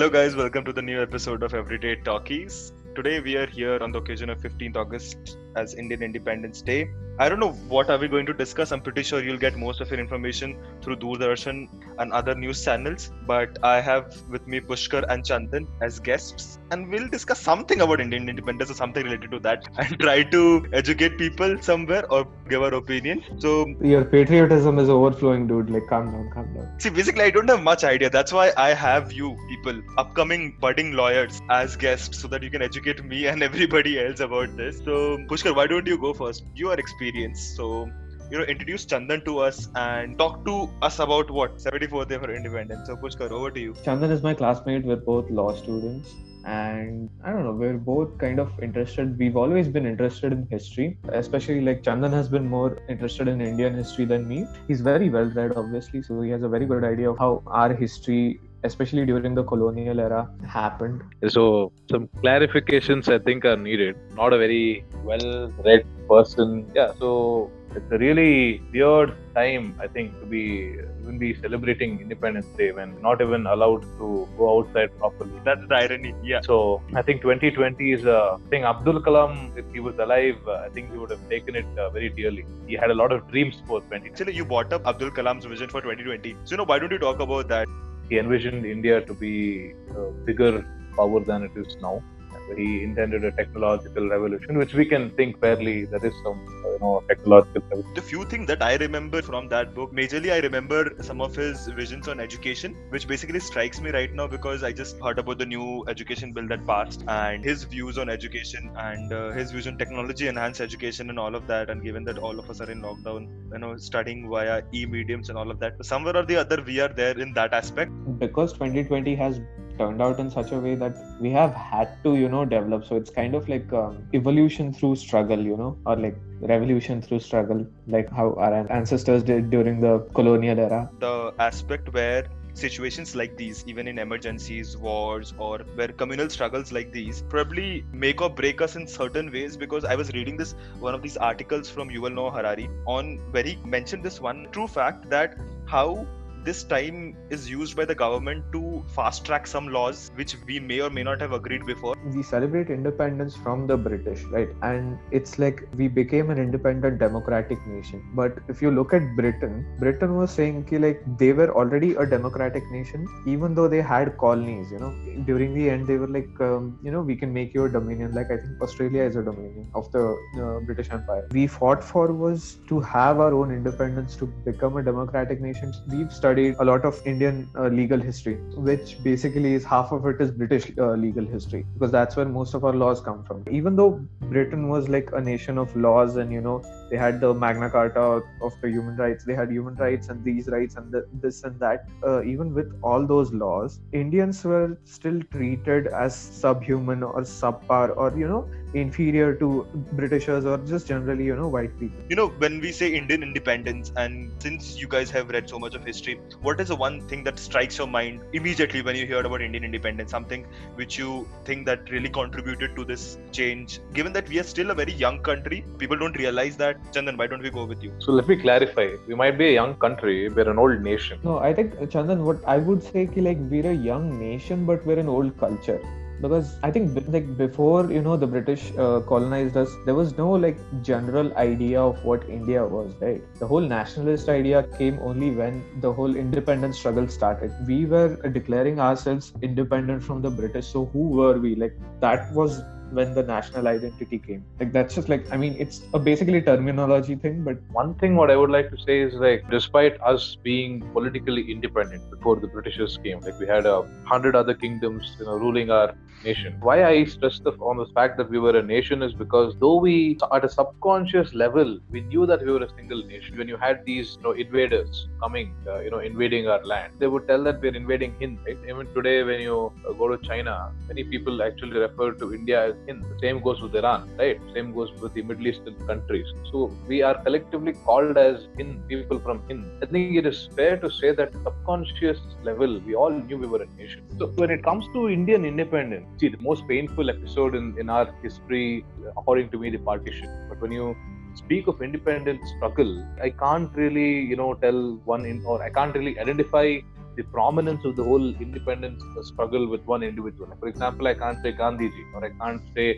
Hello, guys, welcome to the new episode of Everyday Talkies. Today we are here on the occasion of 15th August as Indian Independence Day. I don't know what are we going to discuss. I'm pretty sure you'll get most of your information through Doordarshan and other news channels. But I have with me Pushkar and Chandan as guests, and we'll discuss something about Indian independence or something related to that, and try to educate people somewhere or give our opinion. So Your patriotism is overflowing, dude. Like, calm down, calm down. See, basically, I don't have much idea. That's why I have you people, upcoming budding lawyers, as guests, so that you can educate me and everybody else about this. So, Pushkar, why don't you go first? You are experienced, so you know, introduce Chandan to us and talk to us about what 74th day for independence. So, Pushkar, over to you. Chandan is my classmate. We're both law students. And I don't know, we're both kind of interested. We've always been interested in history, especially like Chandan has been more interested in Indian history than me. He's very well read, obviously, so he has a very good idea of how our history, especially during the colonial era, happened. So some clarifications I think are needed. Not a very well read person. Yeah, so it's a really weird time I think to be even be celebrating Independence Day when not even allowed to go outside properly. That's the irony. Yeah. So I think 2020 is a thing. Abdul Kalam, if he was alive, uh, I think he would have taken it uh, very dearly. He had a lot of dreams for 2020. Actually, you brought up Abdul Kalam's vision for 2020. So, you know, why don't you talk about that? He envisioned India to be a bigger power than it is now. And he intended a technological revolution, which we can think fairly. There is some, you know, technological revolution. The few things that I remember from that book, majorly I remember some of his visions on education, which basically strikes me right now because I just heard about the new education bill that passed and his views on education and uh, his views on technology enhanced education and all of that. And given that all of us are in lockdown, you know, studying via e-mediums and all of that, somewhere or the other we are there in that aspect. Because 2020 has turned out in such a way that we have had to you know develop so it's kind of like um, evolution through struggle you know or like revolution through struggle like how our ancestors did during the colonial era The aspect where situations like these, even in emergencies, wars, or where communal struggles like these, probably make or break us in certain ways. Because I was reading this one of these articles from Yuval Noah Harari on where he mentioned this one true fact that how this time is used by the government to fast track some laws which we may or may not have agreed before. we celebrate independence from the british right? And it's like we became an independent democratic nation. But if you look at britain britain was saying ki, like they were already a democratic nation even though they had colonies you know? During the end they were like um, you know we can make you a dominion. Like i think australia is a dominion of the uh, british empire. We fought for was to have our own independence to become a democratic nation. We've studied a lot of indian uh, legal history which basically is half of it is british uh, legal history because that's where most of our laws come from. Even though britain was like a nation of laws and you know they had the magna carta of the human rights they had human rights and these rights and the, this and that uh, even with all those laws indians were still treated as subhuman or subpar or you know inferior to britishers or just generally you know white people You know, when we say Indian independence, and since you guys have read so much of history, what is the one thing that strikes your mind immediately when you hear about Indian independence? Something which you think that really contributed to this change? Given that we are still a very young country, people don't realize that. Chandan, why don't we go with you? So let me clarify. We might be a young country. We're an old nation. No, I think Chandan, what I would say, ki, like we're a young nation, but we're an old culture. Because I think like before you know the British uh, colonized us, there was no like general idea of what India was, right? The whole nationalist idea came only when the whole independence struggle started. We were declaring ourselves independent from the British. So who were we? Like that was when the national identity came. Like that's just like I mean it's a basically terminology thing, but one thing what I would like to say is like despite us being politically independent before the Britishers came, like we had a hundred other kingdoms, you know, ruling our nation. Why I stress the, on the fact that we were a nation is because though we at a subconscious level we knew that we were a single nation. When you had these you know invaders coming, uh, you know, invading our land, they would tell that we're invading Hind. Right? Even today, when you uh, go to China, many people actually refer to India as Same goes with Iran, right? Same goes with the Middle Eastern countries. So we are collectively called as Hind, people from Hind. I think it is fair to say that subconscious level, we all knew we were a nation. So when it comes to Indian independence, see the most painful episode in, in our history, according to me, the partition. But when you speak of independent struggle, I can't really, you know, tell one in, or I can't really identify the prominence of the whole independence struggle with one individual. For example, I can't say Gandhiji, or I can't say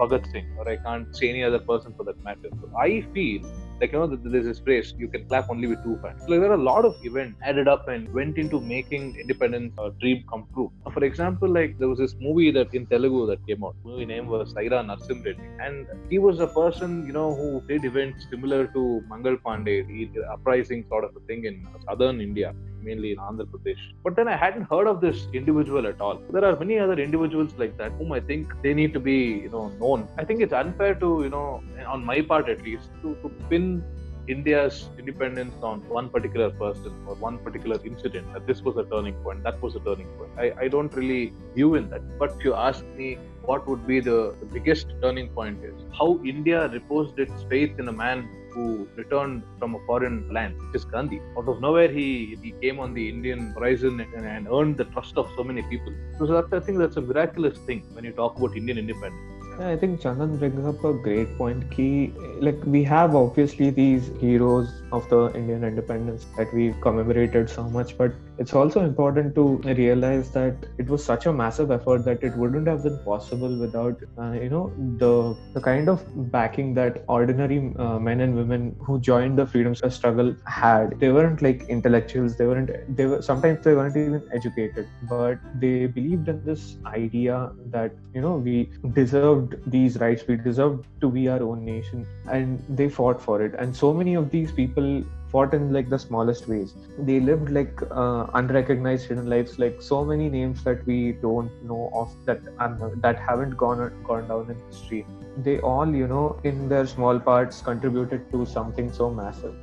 Bhagat Singh, or I can't say any other person for that matter. So I feel like you know there's this phrase you can clap only with two hands. Like there are a lot of events added up and went into making independence a dream come true. For example like there was this movie that in telugu that came out. The movie name was saira narsim reddy. And he was a person you know who did events similar to mangal pandey the uprising sort of a thing in southern india mainly in Andhra Pradesh. But then I hadn't heard of this individual at all. There are many other individuals like that whom I think they need to be, you know, known. I think it's unfair to, you know, on my part at least, to, to pin India's independence on one particular person or one particular incident. That this was a turning point, that was a turning point. I, I don't really view in that. But if you ask me what would be the, the biggest turning point is how India reposed its faith in a man who returned from a foreign land, which is Gandhi. Out of nowhere, he, he came on the Indian horizon and, and earned the trust of so many people. So that's, I think that's a miraculous thing when you talk about Indian independence. I think Chandan brings up a great point. Key, like we have obviously these heroes of the Indian independence that we commemorated so much, but it's also important to realize that it was such a massive effort that it wouldn't have been possible without, uh, you know, the the kind of backing that ordinary uh, men and women who joined the freedom struggle had. They weren't like intellectuals. They weren't. They were sometimes they weren't even educated, but they believed in this idea that you know we deserved these rights. We deserved to be our own nation, and they fought for it. And so many of these people fought in like the smallest ways. They lived like uh, unrecognized hidden lives, like so many names that we don't know of that are, that haven't gone gone down in history. They all, you know, in their small parts contributed to something so massive.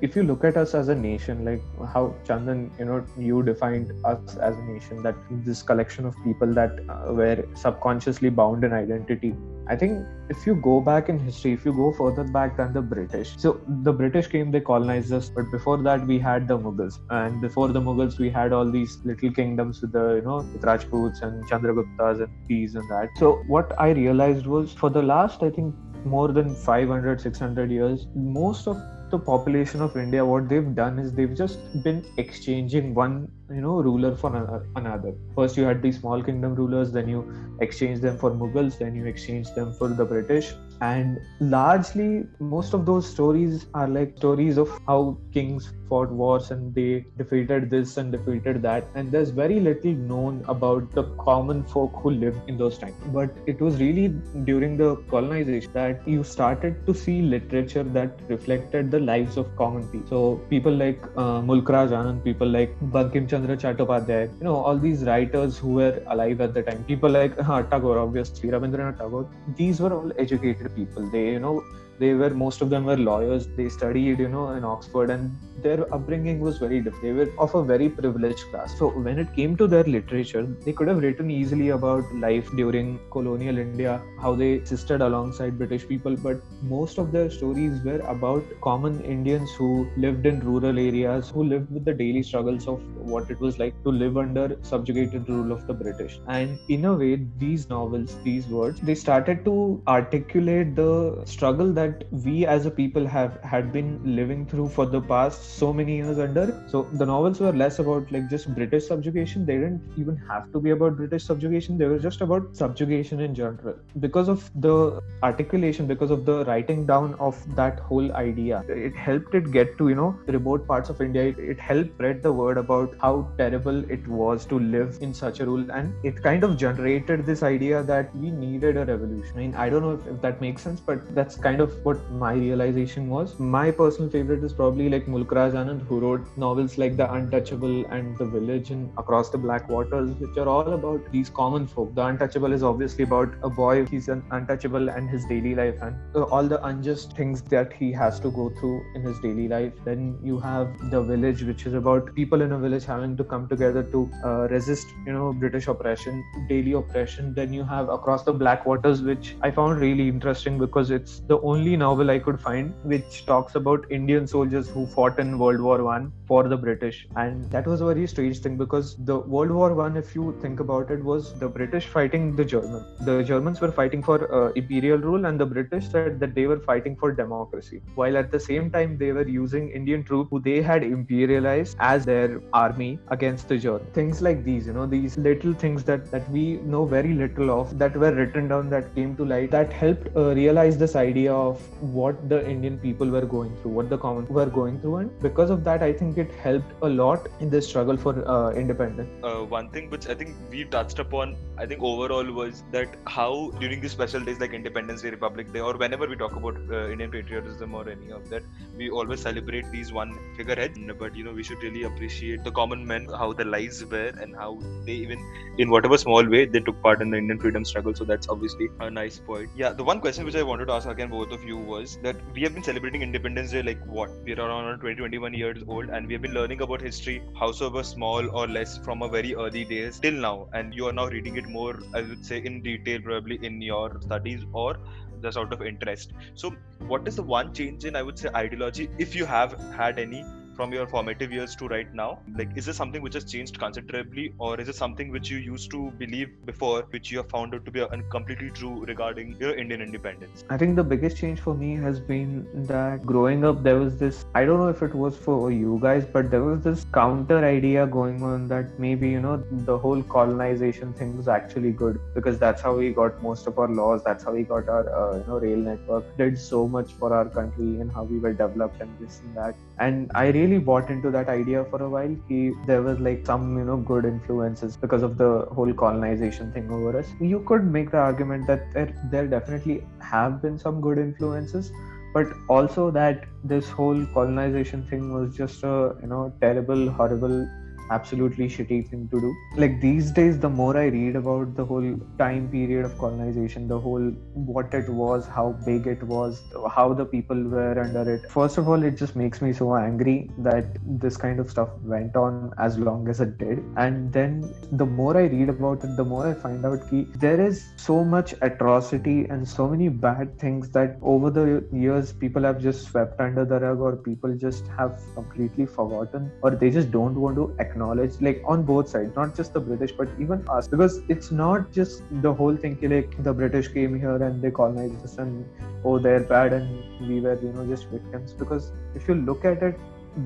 If you look at us as a nation, like how Chandan, you know, you defined us as a nation, that this collection of people that uh, were subconsciously bound in identity I think if you go back in history, if you go further back than the British, so the British came, they colonized us, but before that we had the Mughals, and before the Mughals we had all these little kingdoms with the you know with Rajputs and Chandraguptas and these and that. So what I realized was for the last I think more than 500 600 years most of the population of India, what they've done is they've just been exchanging one, you know, ruler for another. First, you had these small kingdom rulers, then you exchange them for Mughals, then you exchange them for the British, and largely most of those stories are like stories of how kings fought wars and they defeated this and defeated that. And there's very little known about the common folk who lived in those times. But it was really during the colonization that you started to see literature that reflected the lives of common people. So people like uh, mulkraj anand people like bankim chandra chattopadhyay you know all these writers who were alive at the time. People like uh, tagore obviously rabindranath tagore these were all educated people. They you know they were most of them were lawyers. They studied you know in oxford and their upbringing was very different. They were of a very privileged class. So when it came to their literature they could have written easily about life during colonial india how they existed alongside british people but most of their stories were about common indians who lived in rural areas who lived with the daily struggles of what it was like to live under subjugated rule of the british. And in a way these novels these words they started to articulate the struggle that that we as a people have had been living through for the past so many years under. So the novels were less about like just british subjugation. They didn't even have to be about british subjugation. They were just about subjugation in general. Because of the articulation because of the writing down of that whole idea it helped it get to you know remote parts of india. It, it helped spread the word about how terrible it was to live in such a rule. And it kind of generated this idea that we needed a revolution. I mean i don't know if, if that makes sense but that's kind of what my realization was. My personal favorite is probably like mulk raj anand who wrote novels like the untouchable and the village and across the black waters which are all about these common folk. The untouchable is obviously about a boy. He's an untouchable and his daily life and uh, all the unjust things that he has to go through in his daily life. Then you have the village which is about people in a village having to come together to uh, resist you know british oppression daily oppression. Then you have across the black waters which i found really interesting because it's the only novel i could find which talks about indian soldiers who fought in world war one for the british. And that was a very strange thing because the world war one if you think about it was the british fighting the german. The germans were fighting for uh, imperial rule and the british said that they were fighting for democracy. While at the same time they were using indian troops who they had imperialized as their army against the Germans. things like these you know these little things that that we know very little of that were written down that came to light that helped uh, realize this idea of what the indian people were going through what the common were going through and because of that i think it helped a lot in the struggle for uh, independence uh, one thing which I think we touched upon, I think overall was that how during these special days like Independence Day, Republic Day, or whenever we talk about uh, Indian patriotism or any of that, we always celebrate these one figureheads. But you know, we should really appreciate the common men, how their lives were, and how they even, in whatever small way, they took part in the Indian freedom struggle. So that's obviously a nice point. Yeah, the one question which I wanted to ask again both of you was that we have been celebrating Independence Day like what? We're around 20, 21 years old, and we have been learning about history, howsoever small or less, from a very early days till now and you are now reading it more i would say in detail probably in your studies or just out of interest so what is the one change in i would say ideology if you have had any from your formative years to right now like is this something which has changed considerably or is it something which you used to believe before which you have found out to be completely true regarding your indian independence I think the biggest change for me has been that growing up, there was this I don't know if it was for you guys, but there was this counter idea going on that maybe, you know, the whole colonization thing was actually good because that's how we got most of our laws, that's how we got our, uh, you know, rail network, did so much for our country and how we were developed and this and that. And I really bought into that idea for a while. He, there was like some, you know, good influences because of the whole colonization thing over us. You could make the argument that there, there definitely have been some good influences but also that this whole colonization thing was just a you know terrible horrible absolutely shitty thing to do. Like these days the more i read about the whole time period of colonization the whole what it was how big it was how the people were under it first of all it just makes me so angry that this kind of stuff went on as long as it did. And then the more i read about it the more i find out ki there is so much atrocity and so many bad things that over the years people have just swept under the rug or people just have completely forgotten or they just don't want to like on both sides not just the british but even us. Because it's not just the whole thing like the british came here and they colonized us and oh they're bad and we were you know just victims. Because if you look at it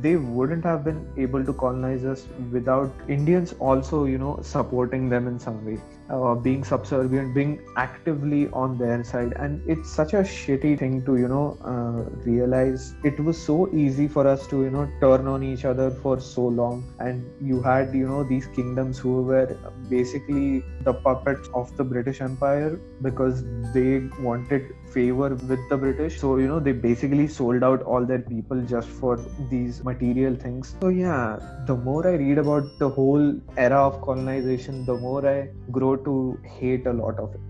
they wouldn't have been able to colonize us without Indians also, you know, supporting them in some way, uh, being subservient, being actively on their side. And it's such a shitty thing to, you know, uh, realize. It was so easy for us to, you know, turn on each other for so long. And you had, you know, these kingdoms who were basically the puppets of the British Empire because they wanted favor with the British. So, you know, they basically sold out all their people just for these material things. So, yeah, the more I read about the whole era of colonization, the more I grow to hate a lot of it.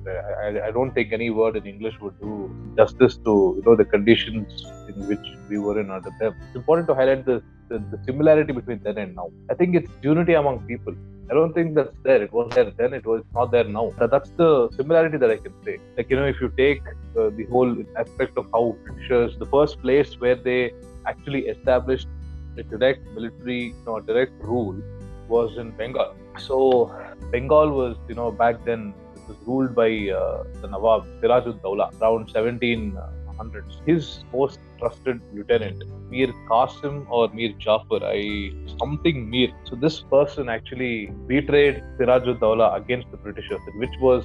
I, I- don't think any word in English would do justice to you know the conditions in which we were in under them. It's important to highlight the, the, the similarity between then and now. I think it's unity among people. I don't think that's there. It was there then. It was not there now. That- That's the similarity that I can say. Like you know, if you take uh, the whole aspect of how Britishers, the first place where they actually established a direct military, you know, direct rule was in Bengal. So Bengal was, you know, back then it was ruled by uh, the Nawab Sirajud Dawla around 1800s. His most trusted lieutenant, Mir Qasim or Mir Jafar, I something Mir. So this person actually betrayed Sirajud-Dawla against the Britishers, which was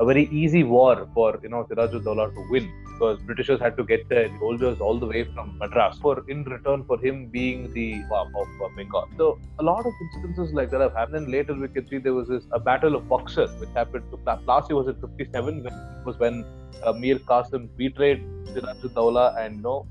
a very easy war for you know Sirajud-Dawla to win because Britishers had to get their soldiers all the way from Madras for in return for him being the Nawab of uh, Bengal. So a lot of instances like that have happened. And later we can see there was this a battle of Buxar which happened. To, last year was in 57 when was when uh, Mir Qasim betrayed Sirajud-Dawla and you know,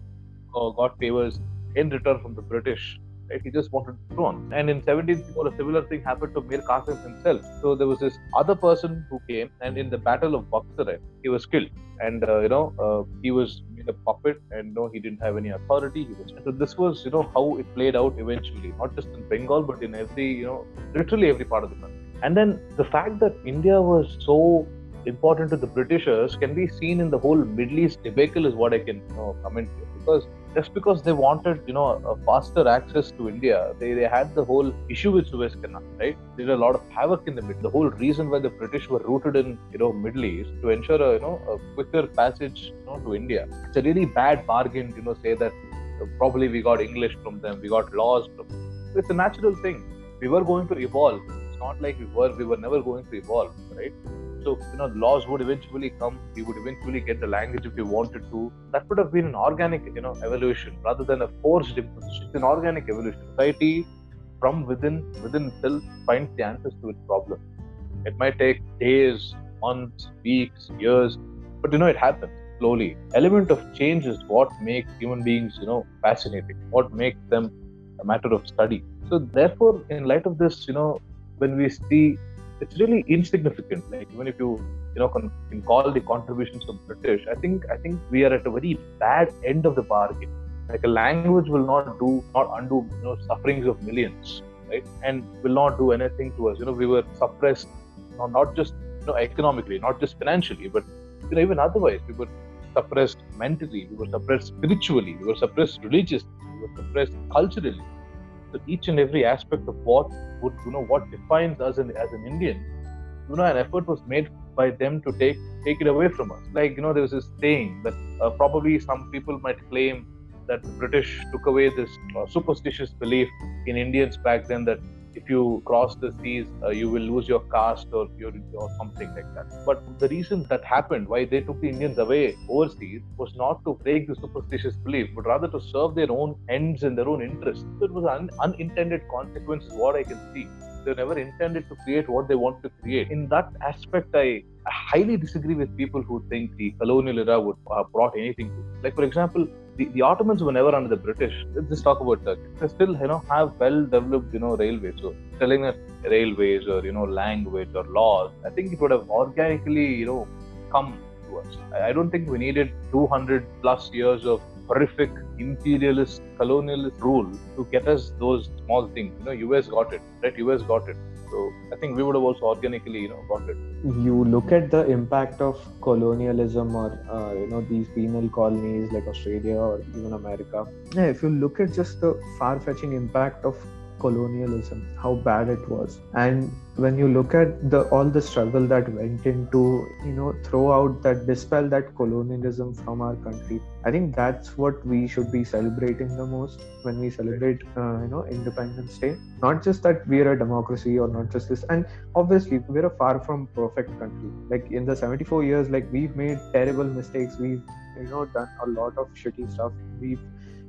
uh, got favors in return from the British right? He just wanted the throne. And in 17th a similar thing happened to Mir Qasim himself. So there was this other person who came, and in the Battle of Buxar, he was killed. And, uh, you know, uh, he was a puppet, and no, he didn't have any authority. He was. So this was, you know, how it played out eventually, not just in Bengal, but in every, you know, literally every part of the country. And then the fact that India was so important to the Britishers can be seen in the whole Middle East debacle, is what I can you know, comment here. Because just because they wanted, you know, a faster access to India, they, they had the whole issue with Suez Canal, right? They did a lot of havoc in the middle. The whole reason why the British were rooted in, you know, Middle East to ensure a, you know, a quicker passage, you know, to India. It's a really bad bargain, you know, say that uh, probably we got English from them, we got laws from them. It's a natural thing. We were going to evolve. It's not like we were, we were never going to evolve, right? So, you know, laws would eventually come. We would eventually get the language if we wanted to. That would have been an organic, you know, evolution rather than a forced imposition. It's an organic evolution. Society from within, within itself, finds the answers to its problem. It might take days, months, weeks, years, but you know, it happens slowly. Element of change is what makes human beings, you know, fascinating. What makes them a matter of study. So, therefore, in light of this, you know, when we see it's really insignificant. Like even if you you know can, call the contributions of British, I think I think we are at a very bad end of the bargain. Like a language will not do not undo you know sufferings of millions, right? And will not do anything to us. You know we were suppressed, you know, not just you know economically, not just financially, but you know even otherwise we were suppressed mentally, we were suppressed spiritually, we were suppressed religiously, we were suppressed culturally so each and every aspect of what would you know what defines us in, as an Indian, you know, an effort was made by them to take take it away from us. Like you know, there was this saying that uh, probably some people might claim that the British took away this uh, superstitious belief in Indians back then that if you cross the seas, uh, you will lose your caste or your or something like that. But the reason that happened, why they took the Indians away overseas, was not to break the superstitious belief, but rather to serve their own ends and their own interests. So it was an unintended consequence, what I can see. They never intended to create what they want to create. In that aspect, I, I highly disagree with people who think the colonial era would have brought anything to. Like, for example, the, the Ottomans were never under the British. Let's just talk about Turkey. They still, you know, have well-developed, you know, railways. So telling us railways or you know language or laws, I think it would have organically, you know, come to us. I don't think we needed 200 plus years of horrific imperialist colonialist rule to get us those small things. You know, US got it, right? US got it. So I think we would have also organically, you know, got it. You look at the impact of colonialism or uh, you know these penal colonies like Australia or even America. Yeah, if you look at just the far-fetching impact of colonialism, how bad it was, and when you look at the all the struggle that went into you know throw out that dispel that colonialism from our country i think that's what we should be celebrating the most when we celebrate uh, you know independence day. Not just that we're a democracy or not just this and obviously we're a far from perfect country. Like in the 74 years like we've made terrible mistakes. We've you know done a lot of shitty stuff. We've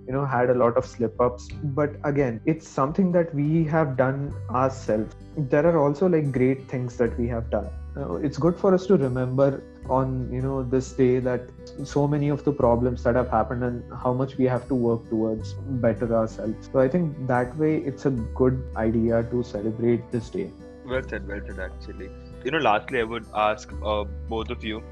you know had a lot of slip ups but again it's something that we have done ourselves. There are also like great things that we have done. Uh, it's good for us to remember on you know this day that so many of the problems that have happened and how much we have to work towards better ourselves. So i think that way it's a good idea to celebrate this day. Well said well said actually. You know lastly i would ask uh, both of you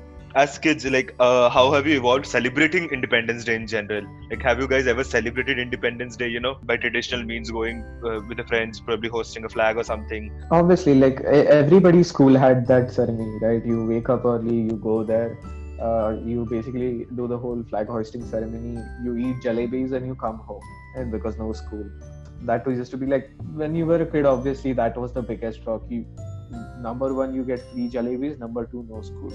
as kids like uh, how have you evolved celebrating independence day in general? Like have you guys ever celebrated independence day you know by traditional means going uh, with the friends probably hosting a flag or something? Obviously like everybody's school had that ceremony right? You wake up early you go there uh, you basically do the whole flag hoisting ceremony you eat jalebis and you come home and because no school. That was used to be like when you were a kid obviously that was the biggest shock. You number one you get three jalebis number two no school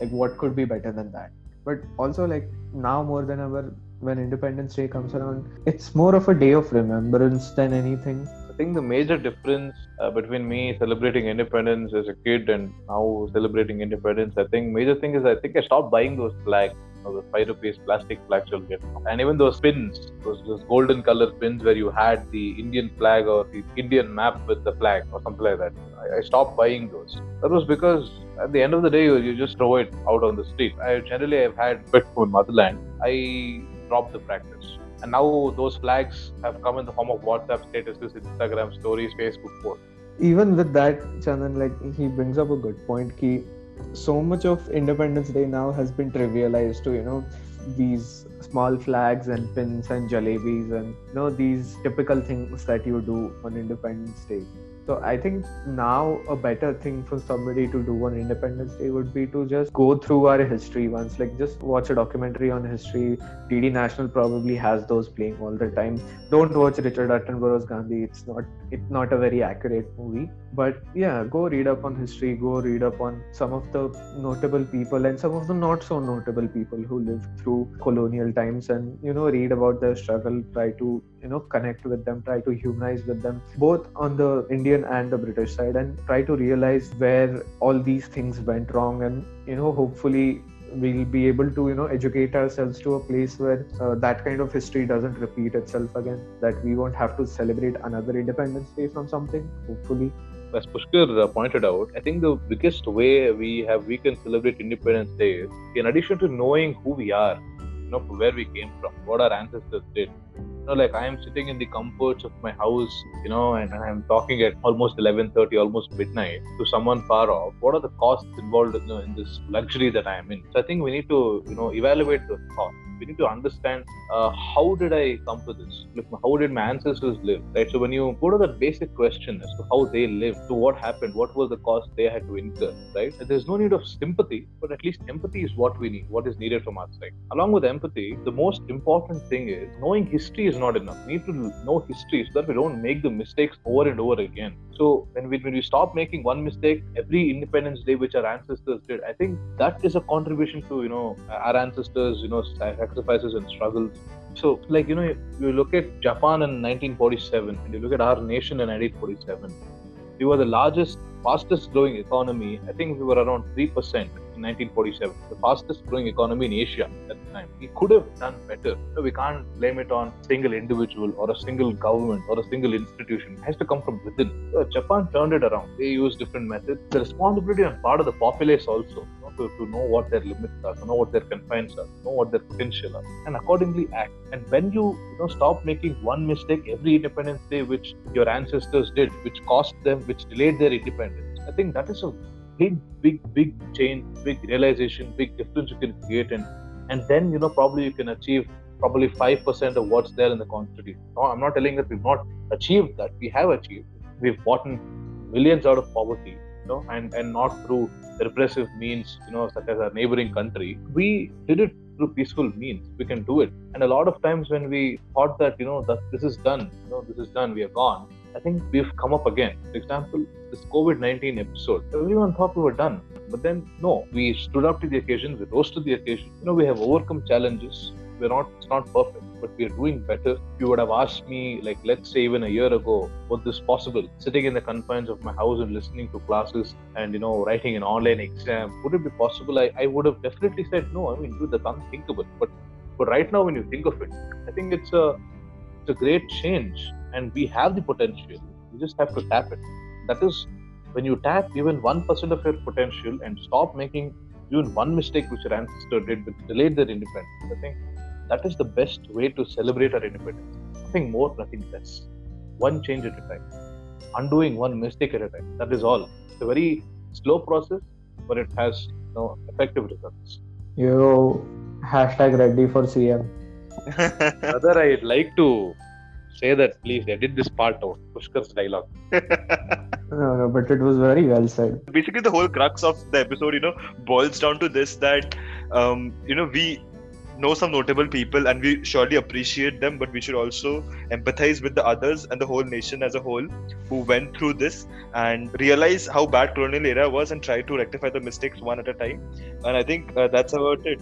like what could be better than that? But also like now more than ever when independence day comes around it's more of a day of remembrance than anything. I think the major difference uh, between me celebrating independence as a kid and now celebrating independence, I think major thing is I think I stopped buying those flags, know, the five rupees plastic flags you'll get, and even those pins, those, those golden color pins where you had the Indian flag or the Indian map with the flag or something like that. I, I stopped buying those. That was because at the end of the day you, just throw it out on the street. I generally have had pet food motherland. I dropped the practice. And now those flags have come in the form of WhatsApp statuses, Instagram stories, Facebook posts. even with that chandan like he brings up a good point ki so much of independence day now has been trivialized to you know these small flags and pins and jalebis and you know these typical things that you do on independence day so i think now a better thing for somebody to do on independence day would be to just go through our history once like just watch a documentary on history. Dd national probably has those playing all the time. Don't watch richard attenborough's gandhi. It's not it's not a very accurate movie. But yeah go read up on history. Go read up on some of the notable people and some of the not so notable people who lived through colonial times and you know read about their struggle try to you know connect with them try to humanize with them both on the indian and the british side and try to realize where all these things went wrong and you know hopefully we'll be able to you know educate ourselves to a place where uh, that kind of history doesn't repeat itself again that we won't have to celebrate another independence day from something hopefully. As Pushkar uh, pointed out, I think the biggest way we have we can celebrate Independence Day is in addition to knowing who we are, you know, where we came from, what our ancestors did. You know, like I am sitting in the comforts of my house, you know, and I'm talking at almost 11:30, almost midnight to someone far off. What are the costs involved in, in this luxury that I am in? So I think we need to, you know, evaluate the cost we need to understand uh, how did I come to this? How did my ancestors live? Right. So when you go to the basic question as to how they lived, to what happened, what was the cost they had to incur, right? There's no need of sympathy, but at least empathy is what we need, what is needed from our side. Along with empathy, the most important thing is knowing history is not enough. We need to know history so that we don't make the mistakes over and over again. So when we when we stop making one mistake every Independence Day, which our ancestors did, I think that is a contribution to you know our ancestors, you know, sacrifices and struggles. So like you know, you look at Japan in 1947, and you look at our nation in 1947. We were the largest, fastest growing economy. I think we were around three percent in 1947, the fastest growing economy in Asia at the time. We could have done better. So we can't blame it on a single individual or a single government or a single institution. It has to come from within. So Japan turned it around. They used different methods. The responsibility on part of the populace also. To, to know what their limits are, to know what their confines are, to know what their potential are, and accordingly act. And when you, you know, stop making one mistake every Independence Day, which your ancestors did, which cost them, which delayed their independence, I think that is a big, big, big change, big realization, big difference you can create, and and then you know probably you can achieve probably five percent of what's there in the constitution. No, I'm not telling that we've not achieved that. We have achieved. We've bought millions out of poverty, know, and and not through repressive means, you know, such as our neighboring country. We did it through peaceful means. We can do it. And a lot of times when we thought that, you know, that this is done, you know, this is done, we are gone, I think we've come up again. For example, this COVID 19 episode, everyone thought we were done. But then, no, we stood up to the occasion, we rose to the occasion. You know, we have overcome challenges. We're not, it's not perfect, but we are doing better. If you would have asked me, like, let's say even a year ago, was this possible? Sitting in the confines of my house and listening to classes and, you know, writing an online exam, would it be possible? I, I would have definitely said no. I mean, dude, that's unthinkable. But, but right now, when you think of it, I think it's a, it's a great change and we have the potential. We just have to tap it. That is when you tap even 1% of your potential and stop making even one mistake which your ancestor did which delayed their independence. I think that is the best way to celebrate our independence. Nothing more, nothing less. One change at a time. Undoing one mistake at a time. That is all. It's a very slow process, but it has you know, effective results. Yo, hashtag ready for CM. Rather, I'd like to say that please edit this part out. Pushkar's dialogue. No, no, but it was very well said. Basically, the whole crux of the episode, you know, boils down to this that, um, you know, we know some notable people and we surely appreciate them, but we should also empathize with the others and the whole nation as a whole who went through this and realize how bad colonial era was and try to rectify the mistakes one at a time. And I think uh, that's about it.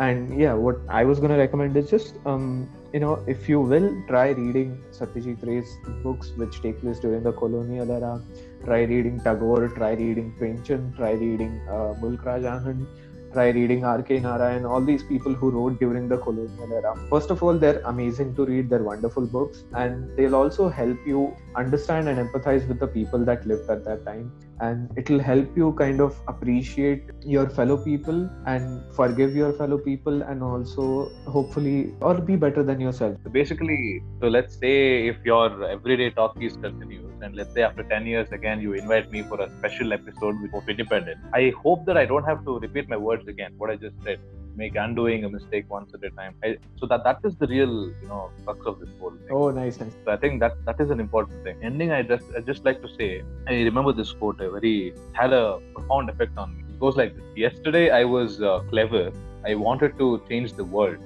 And yeah, what I was gonna recommend is just um, you know, if you will try reading Satyajit Ray's books which take place during the colonial era, try reading Tagore, try reading Premchand, try reading uh, Mulk Raj Anand, try reading R.K. Nara Narayan, all these people who wrote during the colonial era. First of all, they're amazing to read, they're wonderful books, and they'll also help you understand and empathize with the people that lived at that time. And it'll help you kind of appreciate your fellow people and forgive your fellow people, and also hopefully, or be better than yourself. Basically, so let's say if your everyday talkies continues, and let's say after 10 years again you invite me for a special episode with Independent, I hope that I don't have to repeat my words again, what I just said. Make undoing a mistake once at a time. I, so that that is the real, you know, crux of this whole thing. Oh, nice, nice. So I think that that is an important thing. Ending, I just I just like to say, I remember this quote. A very had a profound effect on me. It goes like this: Yesterday I was uh, clever. I wanted to change the world.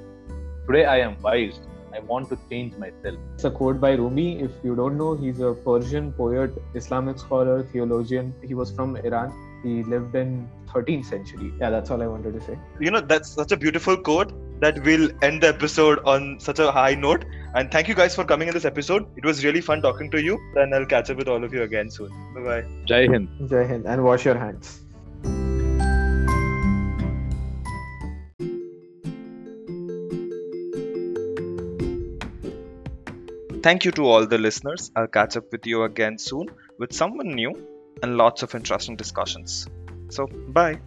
Today I am wise. I want to change myself. It's a quote by Rumi. If you don't know, he's a Persian poet, Islamic scholar, theologian. He was from Iran. He lived in 13th century. Yeah, that's all I wanted to say. You know, that's such a beautiful quote that will end the episode on such a high note. And thank you guys for coming in this episode. It was really fun talking to you. And I'll catch up with all of you again soon. Bye bye. Jai Hind. Jai Hind and wash your hands. Thank you to all the listeners. I'll catch up with you again soon with someone new and lots of interesting discussions. So, bye.